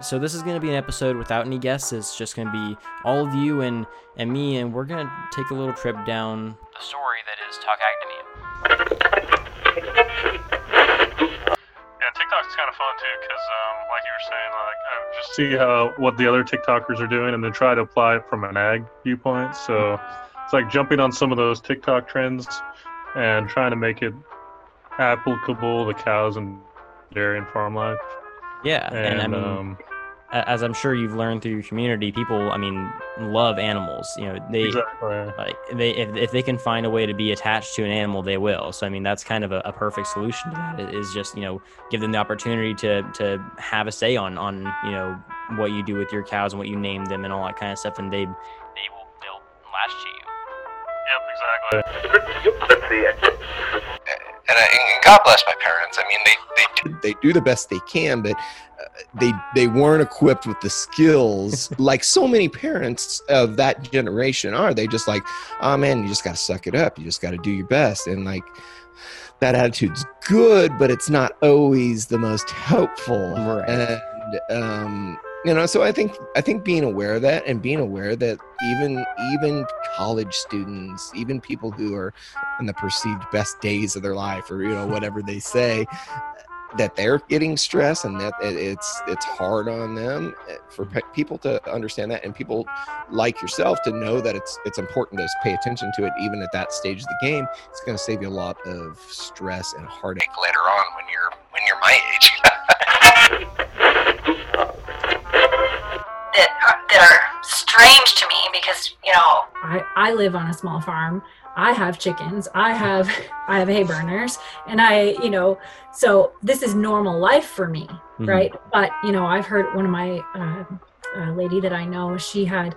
So this is going to be an episode without any guests. It's just going to be all of you and and me, and we're going to take a little trip down the story that is Talk Academy. Yeah, TikTok's kind of fun too, because um, like you were saying, like uh, just see how what the other TikTokers are doing, and then try to apply it from an ag viewpoint. So it's like jumping on some of those TikTok trends and trying to make it applicable to cows and dairy and farm life. Yeah, and, And, I mean, um, as I'm sure you've learned through your community, people, I mean, love animals. You know, they exactly. like they if, if they can find a way to be attached to an animal, they will. So I mean, that's kind of a, a perfect solution to that. i- Is just you know give them the opportunity to to have a say on on you know what you do with your cows and what you name them and all that kind of stuff, and they they will they'll latch to you. Yep, exactly. And, I, and God bless my parents. I mean, they, they do they do the best they can, but uh, they they weren't equipped with the skills like so many parents of that generation are. They just like, oh man, you just got to suck it up. You just got to do your best, and like that attitude's good, but it's not always the most helpful. Right. And um, you know, so I think I think being aware of that and being aware that even even college students, even people who are in the perceived best days of their life, or you know whatever they say, that they're getting stress and that it's it's hard on them eh, for pe- people to understand that and people like yourself to know that it's it's important to pay attention to it even at that stage of the game it's going to save you a lot of stress and heartache later on when you're when you're my age. Because you know I, I live on a small farm. I have chickens. I have I have hay burners, and I you know so this is normal life for me, Mhm. right? But you know I've heard one of my uh, uh, lady that I know she had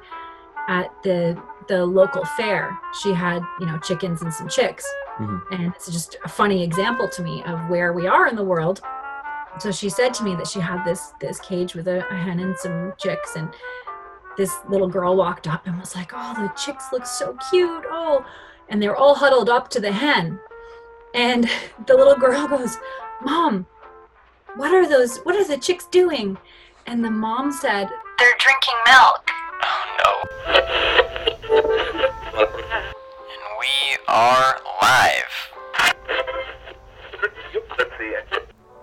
at the the local fair she had you know chickens and some chicks, Mhm. and it's just a funny example to me of where we are in the world. So she said to me that she had this this cage with a, a hen and some chicks and this little girl walked up and was like, "Oh, the chicks look so cute." Oh, and they're all huddled up to the hen. And the little girl goes, "Mom, what are those what are the chicks doing?" And the mom said, they're drinking milk oh no. And we are live.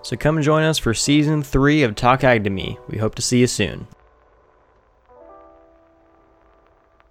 So come join us for season three of Talk Academy. We hope to see you soon.